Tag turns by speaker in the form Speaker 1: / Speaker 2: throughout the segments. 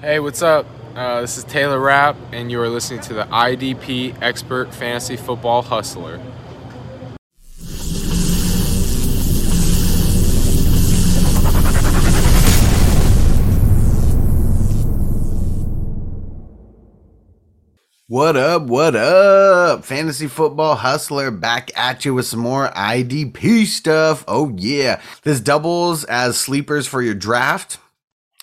Speaker 1: Hey, what's up? Uh, this is Taylor Rapp, and you are listening to the IDP Expert Fantasy Football Hustler.
Speaker 2: What up? What up? Fantasy Football Hustler back at you with some more IDP stuff. Oh, yeah. This doubles as sleepers for your draft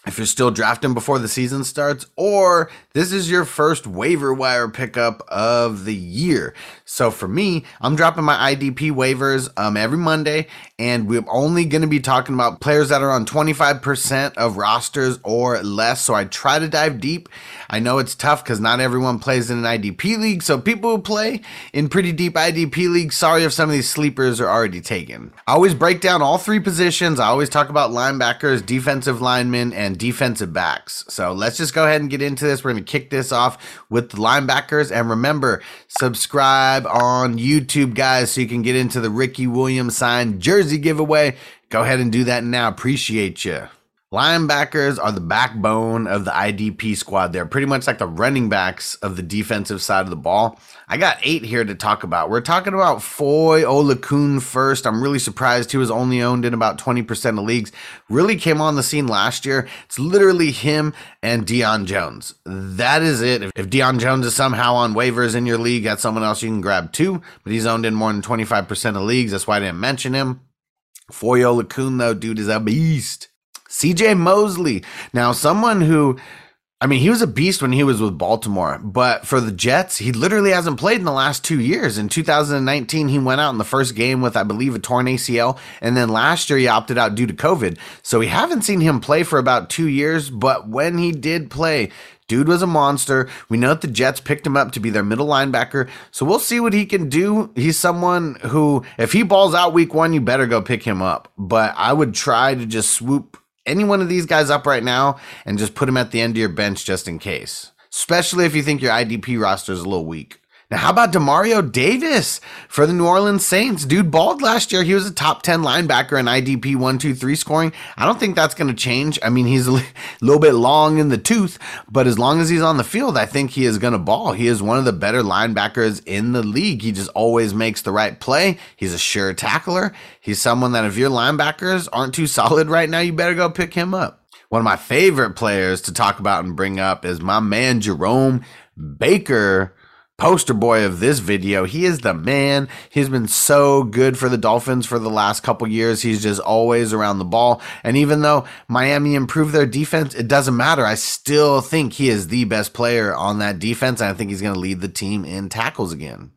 Speaker 2: if you're still drafting before the season starts, or this is your first waiver wire pickup of the year. So for me, I'm dropping my IDP waivers um, every Monday, and we're only going to be talking about players that are on 25% of rosters or less. So I try to dive deep. I know it's tough because not everyone plays in an IDP league. So people who play in pretty deep IDP leagues, sorry if some of these sleepers are already taken. I always break down all three positions. I always talk about linebackers, defensive linemen, and defensive backs. So let's just go ahead and get into this. We're going to kick this off with the linebackers. And remember, subscribe on YouTube, guys, so you can get into the Ricky Williams signed jersey giveaway. Go ahead and do that now. Appreciate you. Linebackers are the backbone of the IDP squad. They're pretty much like the running backs of the defensive side of the ball. I got eight here to talk about. We're talking about Foye Oluokun first. I'm really surprised he was only owned in about 20% of leagues. Really came on the scene last year. It's literally him and Deion Jones. That is it. If Deion Jones is somehow on waivers in your league, that's someone else you can grab too, but he's owned in more than 25% of leagues. That's why I didn't mention him. Foye Oluokun, though, dude, is a beast. CJ Mosley. Now, someone who, I mean, he was a beast when he was with Baltimore, but for the Jets, he literally hasn't played in the last two years. In 2019, he went out in the first game with, I believe, a torn ACL. And then last year, he opted out due to COVID. So we haven't seen him play for about two years, but when he did play, Dude was a monster. We know that the Jets picked him up to be their middle linebacker. So we'll see what he can do. He's someone who, if he balls out week one, you better go pick him up. But I would try to just swoop any one of these guys up right now and just put them at the end of your bench just in case, especially if you think your IDP roster is a little weak. Now, how about Demario Davis for the New Orleans Saints? Dude balled last year. He was a top 10 linebacker in IDP 1, 2, 3 scoring. I don't think that's going to change. I mean, he's a little bit long in the tooth, but as long as he's on the field, I think he is going to ball. He is one of the better linebackers in the league. He just always makes the right play. He's a sure tackler. He's someone that if your linebackers aren't too solid right now, you better go pick him up. One of my favorite players to talk about and bring up is my man, Jerome Baker poster boy of this video. He is the man. He's been so good for the Dolphins for the last couple years. He's just always around the ball. And even though Miami improved their defense, it doesn't matter. I still think he is the best player on that defense. And I think he's going to lead the team in tackles again.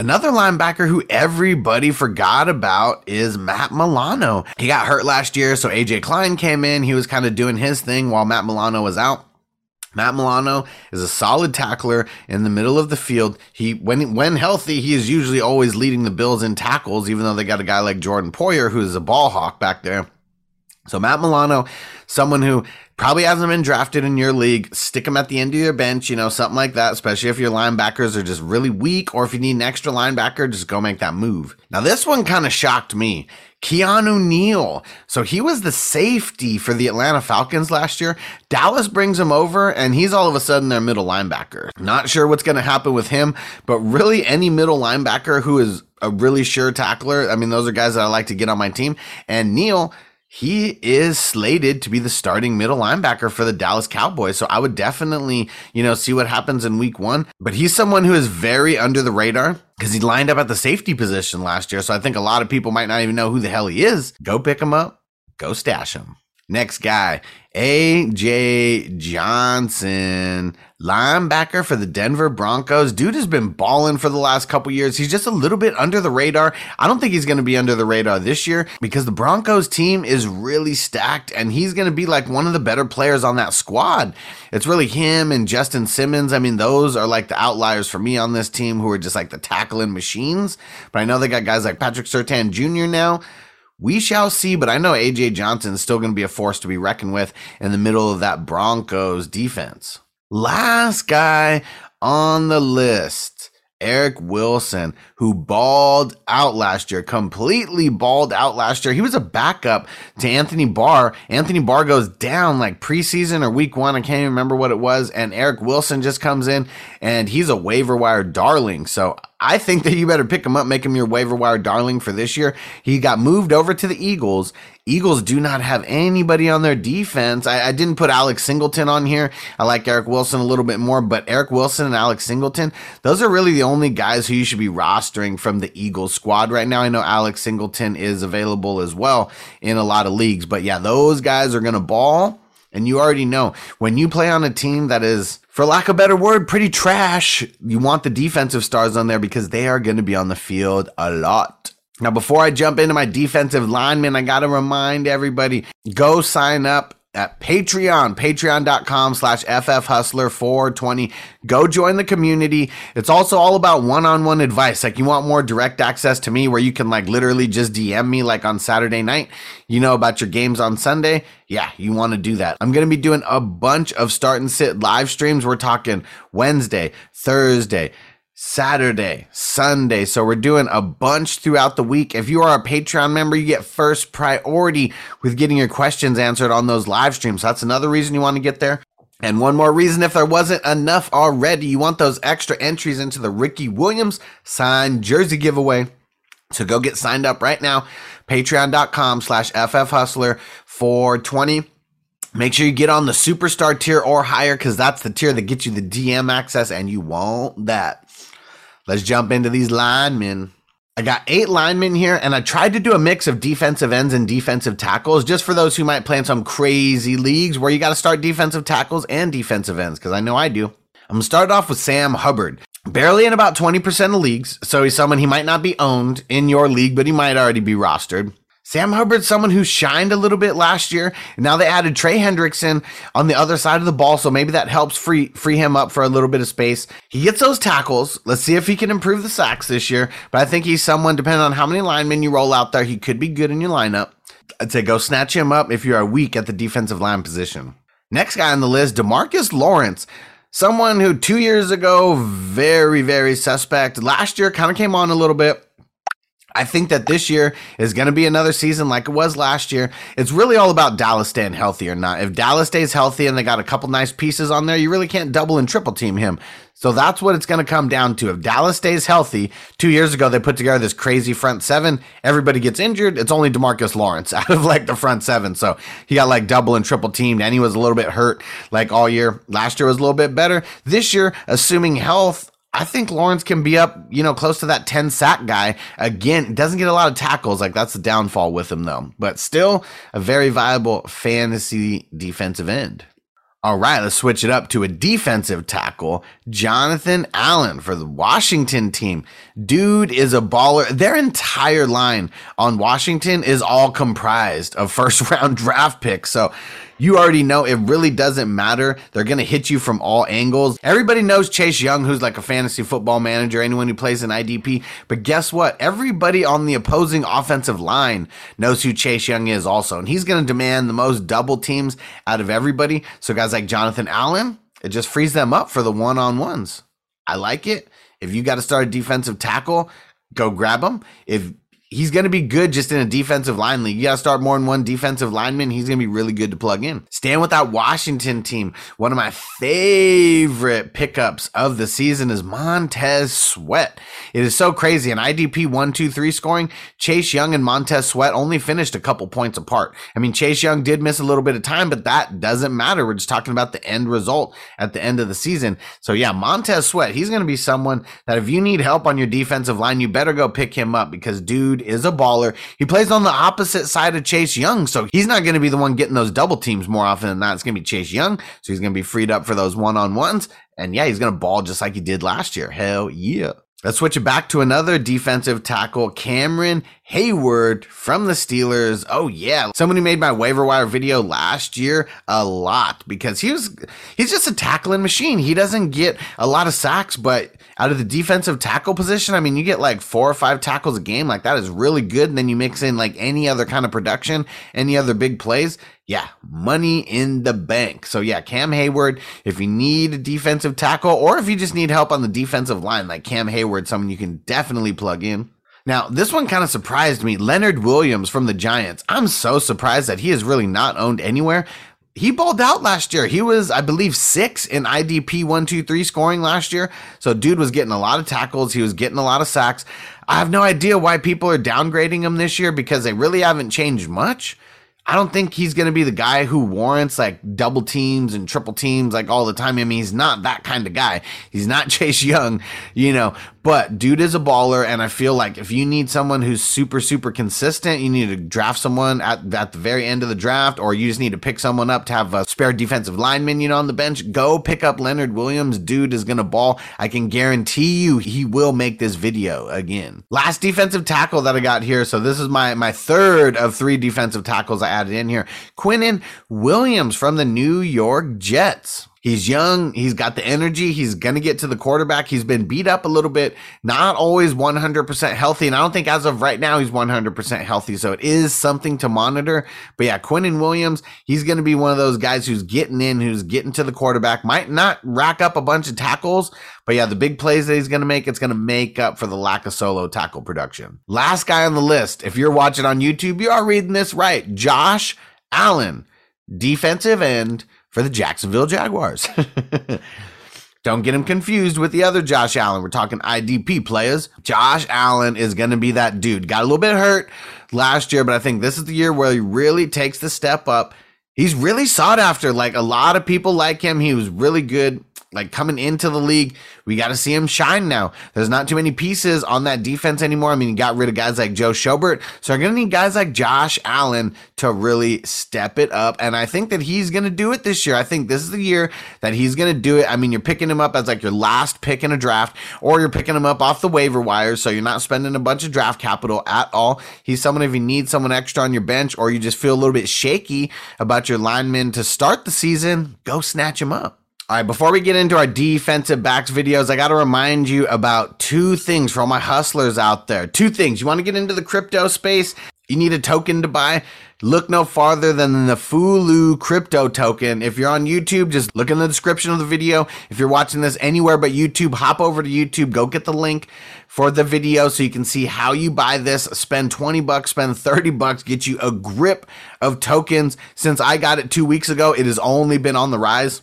Speaker 2: Another linebacker who everybody forgot about is Matt Milano. He got hurt last year, so AJ Klein came in. He was kind of doing his thing while Matt Milano was out. Matt Milano is a solid tackler in the middle of the field. He when when healthy, he is usually always leading the Bills in tackles, even though they got a guy like Jordan Poyer who is a ball hawk back there. So Matt Milano, someone who probably hasn't been drafted in your league, stick him at the end of your bench, you know, something like that, especially if your linebackers are just really weak or if you need an extra linebacker, just go make that move. Now, this one kind of shocked me. Keanu Neal. So he was the safety for the Atlanta Falcons last year. Dallas brings him over and he's all of a sudden their middle linebacker. Not sure what's going to happen with him, but really any middle linebacker who is a really sure tackler. I mean, those are guys that I like to get on my team. And Neal, he is slated to be the starting middle linebacker for the Dallas Cowboys. So I would definitely, you know, see what happens in week one. But he's someone who is very under the radar because he lined up at the safety position last year. So I think a lot of people might not even know who the hell he is. Go pick him up, go stash him. Next guy, AJ Johnson, linebacker for the Denver Broncos. Dude has been balling for the last couple years. He's just a little bit under the radar. I don't think he's going to be under the radar this year because the Broncos team is really stacked and he's going to be like one of the better players on that squad. It's really him and Justin Simmons. I mean, those are like the outliers for me on this team who are just like the tackling machines. But I know they got guys like Patrick Surtain Jr. now. We shall see, but I know AJ Johnson is still going to be a force to be reckoned with in the middle of that Broncos defense. Last guy on the list Eric Wilson, who balled out last year, completely balled out last year. He was a backup to Anthony Barr. Anthony Barr goes down like preseason or week one. I can't even remember what it was. And Eric Wilson just comes in and he's a waiver wire darling. So I think that you better pick him up, make him your waiver wire darling for this year. He got moved over to the Eagles Eagles do not have anybody on their defense. I, I, didn't put Alex Singleton on here. I like Eric Wilson a little bit more, but Eric Wilson and Alex Singleton, those are really the only guys who you should be rostering from the Eagles squad right now. I know Alex Singleton is available as well in a lot of leagues, but yeah, those guys are going to ball. And you already know when you play on a team that is, for lack of a better word, pretty trash, you want the defensive stars on there because they are going to be on the field a lot. Now, before I jump into my defensive lineman, I got to remind everybody go sign up at Patreon, patreon.com slash ffhustler420. Go join the community. It's also all about one-on-one advice. Like you want more direct access to me where you can like literally just DM me like on Saturday night, you know, about your games on Sunday. Yeah, you want to do that. I'm going to be doing a bunch of start and sit live streams. We're talking Wednesday, Thursday, Saturday, Sunday. So we're doing a bunch throughout the week. If you are a Patreon member, you get first priority with getting your questions answered on those live streams. That's another reason you want to get there. And one more reason, if there wasn't enough already, you want those extra entries into the Ricky Williams signed jersey giveaway. So go get signed up right now. Patreon.com slash FFHustler 420. Make sure you get on the superstar tier or higher because that's the tier that gets you the DM access and you want that. Let's jump into these linemen. I got eight linemen here, and I tried to do a mix of defensive ends and defensive tackles just for those who might play in some crazy leagues where you got to start defensive tackles and defensive ends, because I know I do. I'm going to start off with Sam Hubbard. Barely in about 20% of leagues, so he's someone he might not be owned in your league, but he might already be rostered. Sam Hubbard's someone who shined a little bit last year. And now they added Trey Hendrickson on the other side of the ball, so maybe that helps free free him up for a little bit of space. He gets those tackles. Let's see if he can improve the sacks this year. But I think he's someone, depending on how many linemen you roll out there, he could be good in your lineup. I'd say go snatch him up if you are weak at the defensive line position. Next guy on the list, Demarcus Lawrence. Someone who two years ago, very, very suspect. Last year kind of came on a little bit I think that this year is going to be another season like it was last year. It's really all about Dallas staying healthy or not. If Dallas stays healthy and they got a couple nice pieces on there, you really can't double and triple team him. So that's what it's going to come down to. If Dallas stays healthy, two years ago they put together this crazy front seven. Everybody gets injured. It's only Demarcus Lawrence out of like the front seven. So he got like double and triple teamed, and he was a little bit hurt like all year. Last year was a little bit better. This year, assuming health, I think Lawrence can be up, you know, close to that 10 sack guy. Again, doesn't get a lot of tackles. Like that's the downfall with him though, but still a very viable fantasy defensive end. All right, let's switch it up to a defensive tackle, Jonathan Allen for the Washington team. Dude is a baller. Their entire line on Washington is all comprised of first round draft picks. So you already know it really doesn't matter. They're going to hit you from all angles. Everybody knows Chase Young, who's like a fantasy football manager, anyone who plays in IDP. But guess what? Everybody on the opposing offensive line knows who Chase Young is also. And he's going to demand the most double teams out of everybody. So guys like Jonathan Allen, it just frees them up for the one on ones. I like it. If you got to start a defensive tackle, go grab them. If he's going to be good just in a defensive line league. You got to start more than one defensive lineman. He's going to be really good to plug in. Staying with that Washington team, one of my favorite pickups of the season is Montez Sweat. It is so crazy. An IDP one, two, three scoring, Chase Young and Montez Sweat only finished a couple points apart. I mean, Chase Young did miss a little bit of time, but that doesn't matter. We're just talking about the end result at the end of the season. So yeah, Montez Sweat, he's going to be someone that if you need help on your defensive line, you better go pick him up because dude is a baller. He plays on the opposite side of Chase Young, so he's not going to be the one getting those double teams more often than that. It's going to be Chase Young, so he's going to be freed up for those one on ones. And yeah, he's going to ball just like he did last year. Hell yeah. Let's switch it back to another defensive tackle, Cameron Heyward from the Steelers. Oh yeah, somebody made my waiver wire video last year a lot because he was he's just a tackling machine. He doesn't get a lot of sacks, but out of the defensive tackle position, I mean, you get like four or five tackles a game. Like that is really good. And then you mix in like any other kind of production, any other big plays. Yeah, money in the bank. So yeah, Cam Heyward, if you need a defensive tackle or if you just need help on the defensive line, like Cam Heyward, someone you can definitely plug in. Now, this one kind of surprised me. Leonard Williams from the Giants. I'm so surprised that he is really not owned anywhere. He balled out last year. He was, I believe, six in IDP one, two, three scoring last year. So, dude was getting a lot of tackles. He was getting a lot of sacks. I have no idea why people are downgrading him this year because they really haven't changed much. I don't think he's going to be the guy who warrants like double teams and triple teams like all the time. I mean, he's not that kind of guy. He's not Chase Young, you know, but dude is a baller. And I feel like if you need someone who's super, super consistent, you need to draft someone at, at the very end of the draft, or you just need to pick someone up to have a spare defensive lineman, you know, on the bench. Go pick up Leonard Williams. Dude is to ball. I can guarantee you he will make this video again. Last defensive tackle that I got here. So this is my, my third of three defensive tackles I added in here. Quinnen Williams from the New York Jets. He's young. He's got the energy. He's going to get to the quarterback. He's been beat up a little bit, not always 100% healthy. And I don't think as of right now, he's 100% healthy. So it is something to monitor. But yeah, Quinnen Williams, he's going to be one of those guys who's getting in, who's getting to the quarterback, might not rack up a bunch of tackles. But yeah, the big plays that he's going to make, it's going to make up for the lack of solo tackle production. Last guy on the list, if you're watching on YouTube, you are reading this right. Josh Allen, defensive end for the Jacksonville Jaguars. Don't get him confused with the other Josh Allen. We're talking IDP players. Josh Allen is going to be that dude. Got a little bit hurt last year, but I think this is the year where he really takes the step up. He's really sought after. Like a lot of people like him. He was really good like coming into the league, we got to see him shine now. There's not too many pieces on that defense anymore. I mean, you got rid of guys like Joe Schobert. So you're going to need guys like Josh Allen to really step it up. And I think that he's going to do it this year. I think this is the year that he's going to do it. I mean, you're picking him up as like your last pick in a draft, or you're picking him up off the waiver wires. So you're not spending a bunch of draft capital at all. He's someone if you need someone extra on your bench, or you just feel a little bit shaky about your linemen to start the season, go snatch him up. All right, before we get into our defensive backs videos, I got to remind you about two things for all my hustlers out there. Two things. You want to get into the crypto space? You need a token to buy? Look no farther than the Fulu crypto token. If you're on YouTube, just look in the description of the video. If you're watching this anywhere but YouTube, hop over to YouTube, go get the link for the video so you can see how you buy this. Spend 20 bucks, spend 30 bucks, get you a grip of tokens. Since I got it two weeks ago, it has only been on the rise.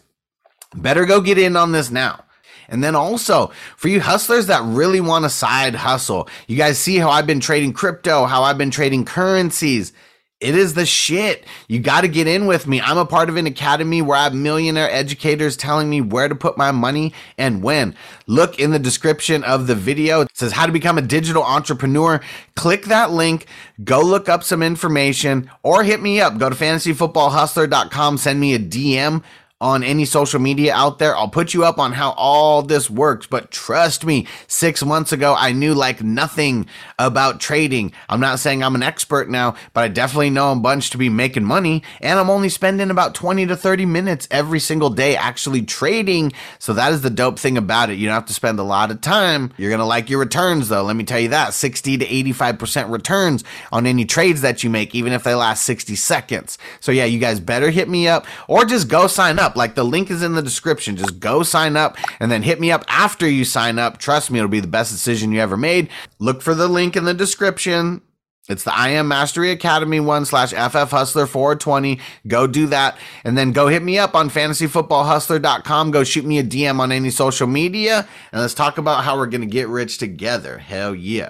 Speaker 2: Better go get in on this now. And then also for you hustlers that really want a side hustle, you guys see how I've been trading crypto, how I've been trading currencies. It is the shit. You got to get in with me. I'm a part of an academy where I have millionaire educators telling me where to put my money and when. Look in the description of the video. It says how to become a digital entrepreneur. Click that link, go look up some information or hit me up. Go to fantasyfootballhustler.com, send me a DM on any social media out there. I'll put you up on how all this works. But trust me, six months ago, I knew like nothing about trading. I'm not saying I'm an expert now, but I definitely know a bunch to be making money. And I'm only spending about 20 to 30 minutes every single day actually trading. So that is the dope thing about it. You don't have to spend a lot of time. You're going to like your returns though. Let me tell you that 60 to 85% returns on any trades that you make, even if they last 60 seconds. So yeah, you guys better hit me up or just go sign up up. Like the link is in the description. Just go sign up and then hit me up after you sign up. Trust me, it'll be the best decision you ever made. Look for the link in the description It's the I Am Mastery Academy one slash FF Hustler 420. Go do that. And then go hit me up on fantasyfootballhustler.com. Go shoot me a DM on any social media. And let's talk about how we're going to get rich together. Hell yeah.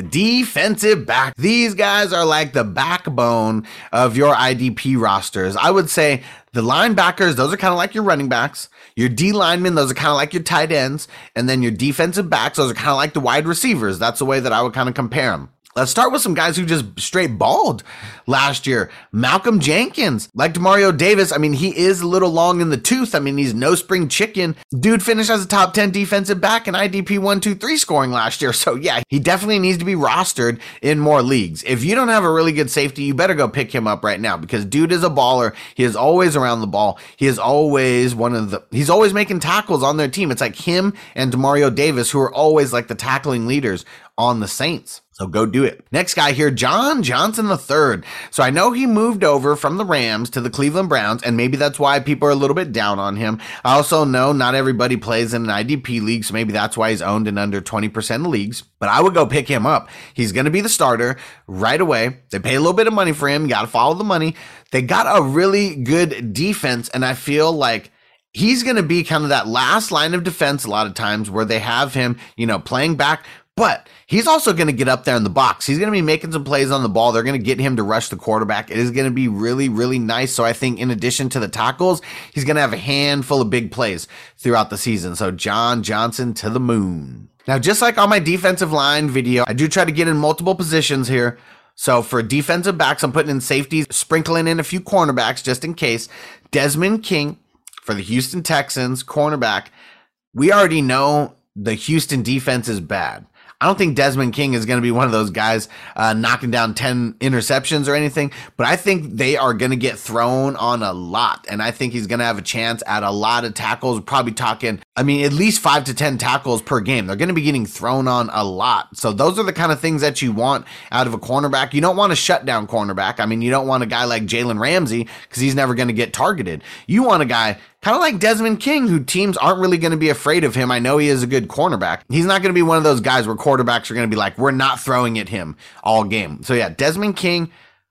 Speaker 2: The defensive back. These guys are like the backbone of your IDP rosters. I would say the linebackers, those are kind of like your running backs. Your D linemen, those are kind of like your tight ends. And then your defensive backs, those are kind of like the wide receivers. That's the way that I would kind of compare them. Let's start with some guys who just straight balled last year. Malcolm Jenkins, like Demario Davis. I mean, he is a little long in the tooth. I mean, he's no spring chicken. Dude finished as a top 10 defensive back in IDP 1, 2, 3 scoring last year. So, yeah, he definitely needs to be rostered in more leagues. If you don't have a really good safety, you better go pick him up right now because dude is a baller. He is always around the ball. He is always one of the, he's always making tackles on their team. It's like him and Demario Davis, who are always like the tackling leaders on the Saints. So go do it. Next guy here, John Johnson III. So I know he moved over from the Rams to the Cleveland Browns, and maybe that's why people are a little bit down on him. I also know not everybody plays in an IDP league, so maybe that's why he's owned in under 20% of leagues. But I would go pick him up. He's going to be the starter right away. They pay a little bit of money for him. You got to follow the money. They got a really good defense, and I feel like he's going to be kind of that last line of defense a lot of times where they have him, you know, playing back. But he's also going to get up there in the box. He's going to be making some plays on the ball. They're going to get him to rush the quarterback. It is going to be really, really nice. So I think in addition to the tackles, he's going to have a handful of big plays throughout the season. So John Johnson to the moon. Now, just like on my defensive line video, I do try to get in multiple positions here. So for defensive backs, I'm putting in safeties, sprinkling in a few cornerbacks just in case. Desmond King for the Houston Texans, cornerback. We already know the Houston defense is bad. I don't think Desmond King is going to be one of those guys uh, knocking down 10 interceptions or anything, but I think they are going to get thrown on a lot. And I think he's going to have a chance at a lot of tackles. Probably talking, I mean, at least five to 10 tackles per game. They're going to be getting thrown on a lot. So those are the kind of things that you want out of a cornerback. You don't want a shutdown cornerback. I mean, you don't want a guy like Jalen Ramsey because he's never going to get targeted. You want a guy kind of like Desmond King, who teams aren't really going to be afraid of him. I know he is a good cornerback. He's not going to be one of those guys where quarterbacks are going to be like, we're not throwing at him all game. So yeah, Desmond King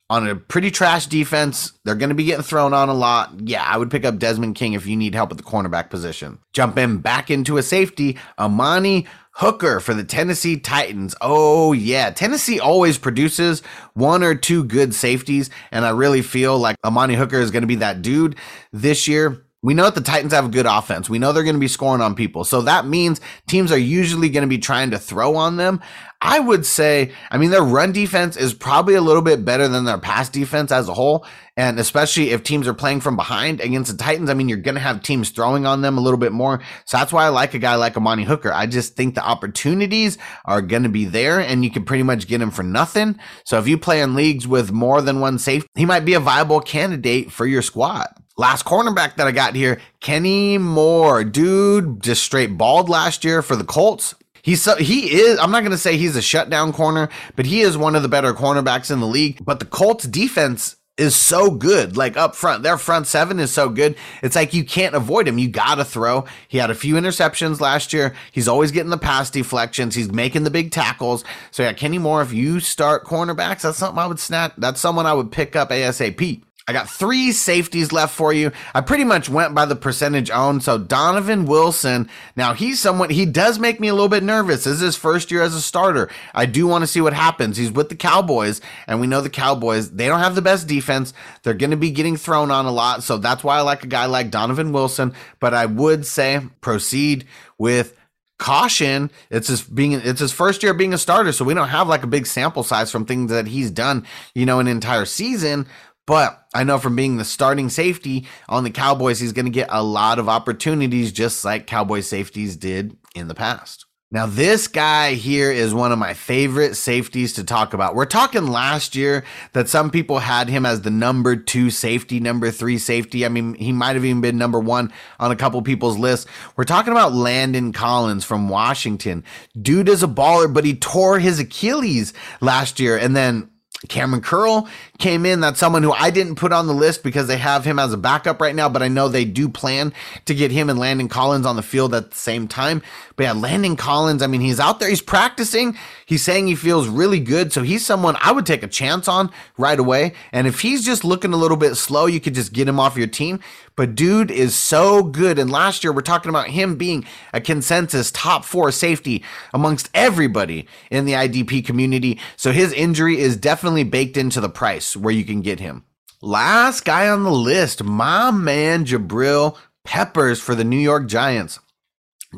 Speaker 2: on a pretty trash defense. They're going to be getting thrown on a lot. Yeah, I would pick up Desmond King if you need help at the cornerback position. Jump in back into a safety, Amani Hooker for the Tennessee Titans. Oh, yeah. Tennessee always produces one or two good safeties, and I really feel like Amani Hooker is going to be that dude this year. We know that the Titans have a good offense. We know they're going to be scoring on people. So that means teams are usually going to be trying to throw on them. I would say, I mean, their run defense is probably a little bit better than their pass defense as a whole. And especially if teams are playing from behind against the Titans, I mean, you're going to have teams throwing on them a little bit more. So that's why I like a guy like Amani Hooker. I just think the opportunities are going to be there and you can pretty much get him for nothing. So if you play in leagues with more than one safe, he might be a viable candidate for your squad. Last cornerback that I got here, Kenny Moore. Dude, just straight balled last year for the Colts. He's so, he is. I'm not going to say he's a shutdown corner, but he is one of the better cornerbacks in the league. But the Colts defense is so good. Like up front, their front seven is so good. It's like you can't avoid him. You got to throw. He had a few interceptions last year. He's always getting the pass deflections. He's making the big tackles. So yeah, Kenny Moore, if you start cornerbacks, that's something I would snap. That's someone I would pick up ASAP. I got three safeties left for you. I pretty much went by the percentage owned. So Donovan Wilson, now he's someone, he does make me a little bit nervous. This is his first year as a starter. I do want to see what happens. He's with the Cowboys, and we know the Cowboys, they don't have the best defense. They're going to be getting thrown on a lot. So that's why I like a guy like Donovan Wilson. But I would say proceed with caution it's his being it's his first year being a starter so we don't have like a big sample size from things that he's done you know an entire season but I know from being the starting safety on the Cowboys, he's going to get a lot of opportunities, just like Cowboy safeties did in the past. Now, this guy here is one of my favorite safeties to talk about. We're talking last year that some people had him as the number two safety, number three safety. I mean, he might have even been number one on a couple people's lists. We're talking about Landon Collins from Washington. Dude is a baller, but he tore his Achilles last year. And then Kamren Curl came in. That's someone who I didn't put on the list because they have him as a backup right now, but I know they do plan to get him and Landon Collins on the field at the same time. But yeah, Landon Collins, I mean, he's out there, he's practicing. He's saying he feels really good. So he's someone I would take a chance on right away. And if he's just looking a little bit slow, you could just get him off your team. But dude is so good. And last year, we're talking about him being a consensus top four safety amongst everybody in the IDP community. So his injury is definitely baked into the price where you can get him. Last guy on the list, my man Jabril Peppers for the New York Giants.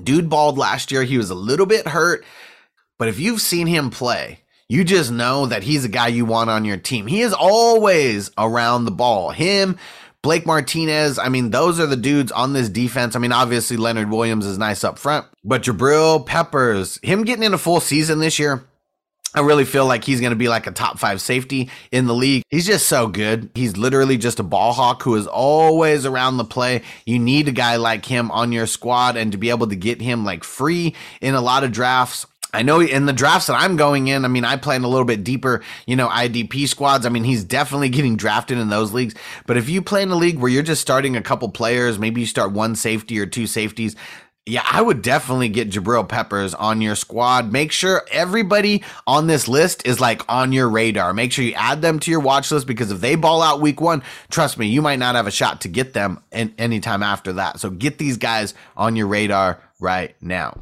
Speaker 2: Dude balled last year. He was a little bit hurt, but if you've seen him play, you just know that he's a guy you want on your team. He is always around the ball. Him, Blake Martinez, I mean, those are the dudes on this defense. I mean, obviously Leonard Williams is nice up front, but Jabril Peppers, him getting in a full season this year, I really feel like he's going to be like a top five safety in the league. He's just so good. He's literally just a ball hawk who is always around the play. You need a guy like him on your squad and to be able to get him like free in a lot of drafts. I know in the drafts that I'm going in, I mean, I play in a little bit deeper, you know, IDP squads. I mean, he's definitely getting drafted in those leagues. But if you play in a league where you're just starting a couple players, maybe you start one safety or two safeties, yeah, I would definitely get Jabril Peppers on your squad. Make sure everybody on this list is like on your radar. Make sure you add them to your watch list because if they ball out week one, trust me, you might not have a shot to get them in, anytime after that. So get these guys on your radar right now.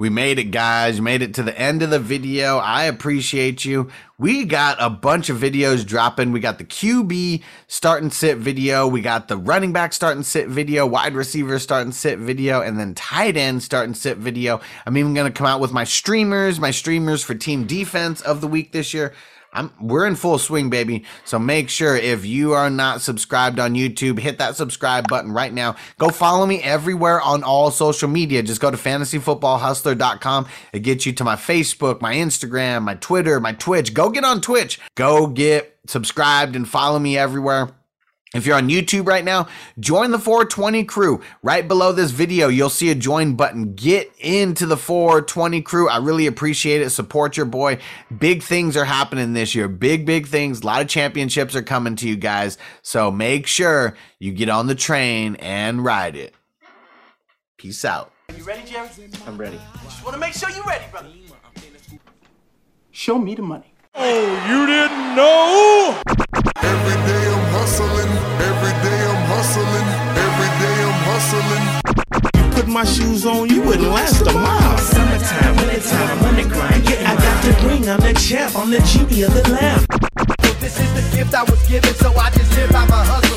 Speaker 2: We made it, guys. You made it to the end of the video. I appreciate you. We got a bunch of videos dropping. We got the QB start and sit video. We got the running back start and sit video, wide receiver start and sit video, and then tight end start and sit video. I'm even going to come out with my streamers, my streamers for team defense of the week this year. I'm we're in full swing, baby. So make sure if you are not subscribed on YouTube, hit that subscribe button right now. Go follow me everywhere on all social media. Just go to fantasyfootballhustler.com. It gets you to my Facebook, my Instagram, my Twitter, my Twitch. Go get on Twitch. Go get subscribed and follow me everywhere. If you're on YouTube right now, join the 420 crew. Right below this video, you'll see a join button. Get into the 420 crew. I really appreciate it. Support your boy. Big things are happening this year. Big, big things. A lot of championships are coming to you guys. So make sure you get on the train and ride it. Peace out.
Speaker 3: Are you ready, Jerry?
Speaker 4: I'm ready.
Speaker 3: Just want to make sure you're ready, brother.
Speaker 4: Show me the money.
Speaker 5: Oh, you didn't know?
Speaker 6: Every day I'm hustling. Every day I'm hustling. Every day I'm hustling.
Speaker 5: You put my shoes on, you wouldn't last a mile.
Speaker 7: Summertime, wintertime, I'm on the grind. Yeah, I got the ring, I'm the champ, I'm the genie of the lamp.
Speaker 3: This is the gift I was given, so I just live by my hustle.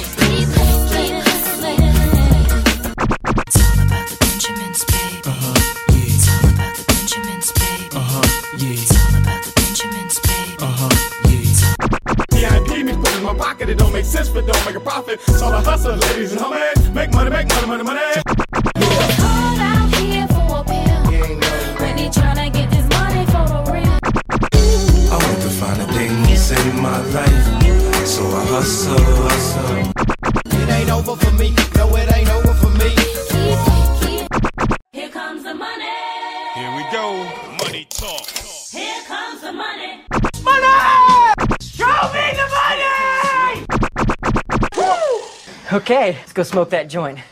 Speaker 8: Okay, let's go smoke that joint.